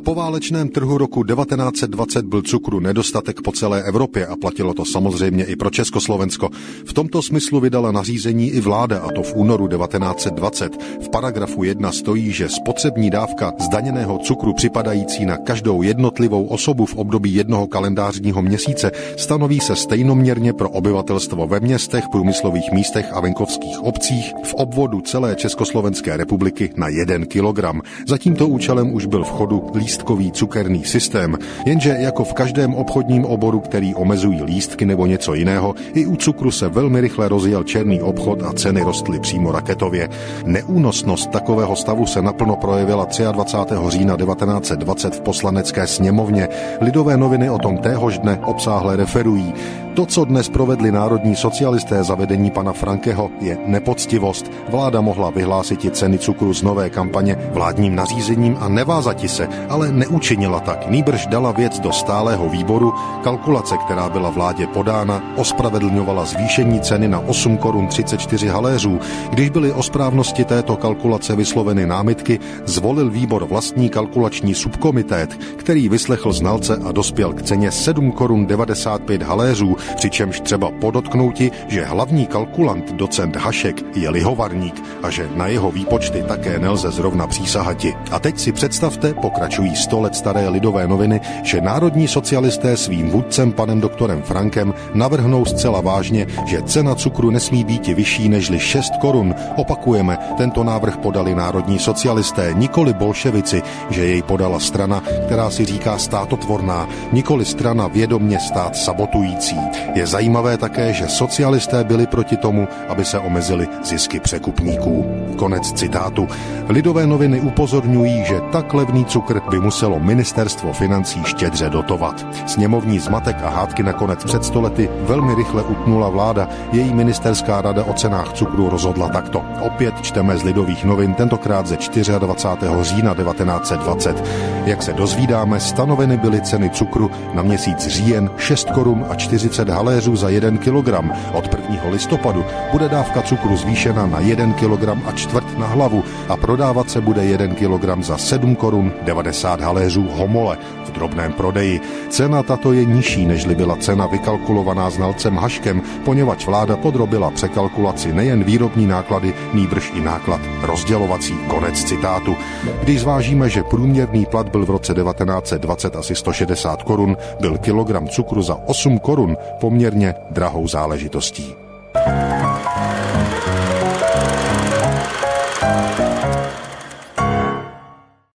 poválečném trhu roku 1920 byl cukru nedostatek po celé Evropě a platilo to samozřejmě i pro Československo. V tomto smyslu vydala nařízení i vláda, a to v únoru 1920. V paragrafu 1 stojí, že spotřební dávka zdaněného cukru připadající na každou jednotlivou osobu v období jednoho kalendářního měsíce stanoví se stejnoměrně pro obyvatelstvo ve městech, průmyslových místech a venkovských obcích v obvodu celé Československé republiky na 1 kilogram. Za tímto účelem už byl v chodu lístkový cukerný systém, jenže jako v každém obchodním oboru, který omezují lístky nebo něco jiného, i u cukru se velmi rychle rozjel černý obchod a ceny rostly přímo raketově. Neúnosnost takového stavu se naplno projevila 23. října 1920 v poslanecké sněmovně. Lidové noviny o tom téhož dne obsáhle referují. To, co dnes provedli národní socialisté zavedení pana Frankeho, je nepoctivost. Vláda mohla vyhlásit i ceny cukru z nové kampaně vládním nařízením a nevázati se, ale neučinila tak. Nýbrž dala věc do stálého výboru. Kalkulace, která byla vládě podána, ospravedlňovala zvýšení ceny na 8 korun 34 haléřů. Když byly o správnosti této kalkulace vysloveny námitky, zvolil výbor vlastní kalkulační subkomitét, který vyslechl znalce a dospěl k ceně 7 korun 95 haléřů, přičemž třeba podotknouti, že hlavní kalkulant docent Hašek je lihovarník a že na jeho výpočty také nelze zrovna přísahati. A teď si představte, pokračují sto let staré lidové noviny, že národní socialisté svým vůdcem panem doktorem Frankem navrhnou zcela vážně, že cena cukru nesmí být vyšší nežli 6 korun. Opakujeme, tento návrh podali národní socialisté, nikoli bolševici, že jej podala strana, která si říká státotvorná, nikoli strana vědomně stát sabotující. Je zajímavé také, že socialisté byli proti tomu, aby se omezili zisky překupníků. Konec citátu. Lidové noviny upozorňují, že tak levný cukr by muselo ministerstvo financí štědře dotovat. Sněmovní zmatek a hádky nakonec před stolety velmi rychle utnula vláda. Její ministerská rada o cenách cukru rozhodla takto. Opět čteme z Lidových novin, tentokrát ze 24. října 1920. Jak se dozvídáme, stanoveny byly ceny cukru na měsíc říjen 6 korun a 40 haléřů za 1 kilogram. Od 1. listopadu bude dávka cukru zvýšena na 1 kilogram a čtvrt na hlavu a prodávat se bude 1 kilogram za 7 korun 90 haléřů homole v drobném prodeji. Cena tato je nižší, než byla cena vykalkulovaná znalcem Haškem, poněvadž vláda podrobila překalkulaci nejen výrobní náklady, nýbrž i náklad rozdělovací. Konec citátu. Když zvážíme, že průměrný plat byl v roce 1920 asi 160 korun, byl kilogram cukru za 8 korun poměrně drahou záležitostí.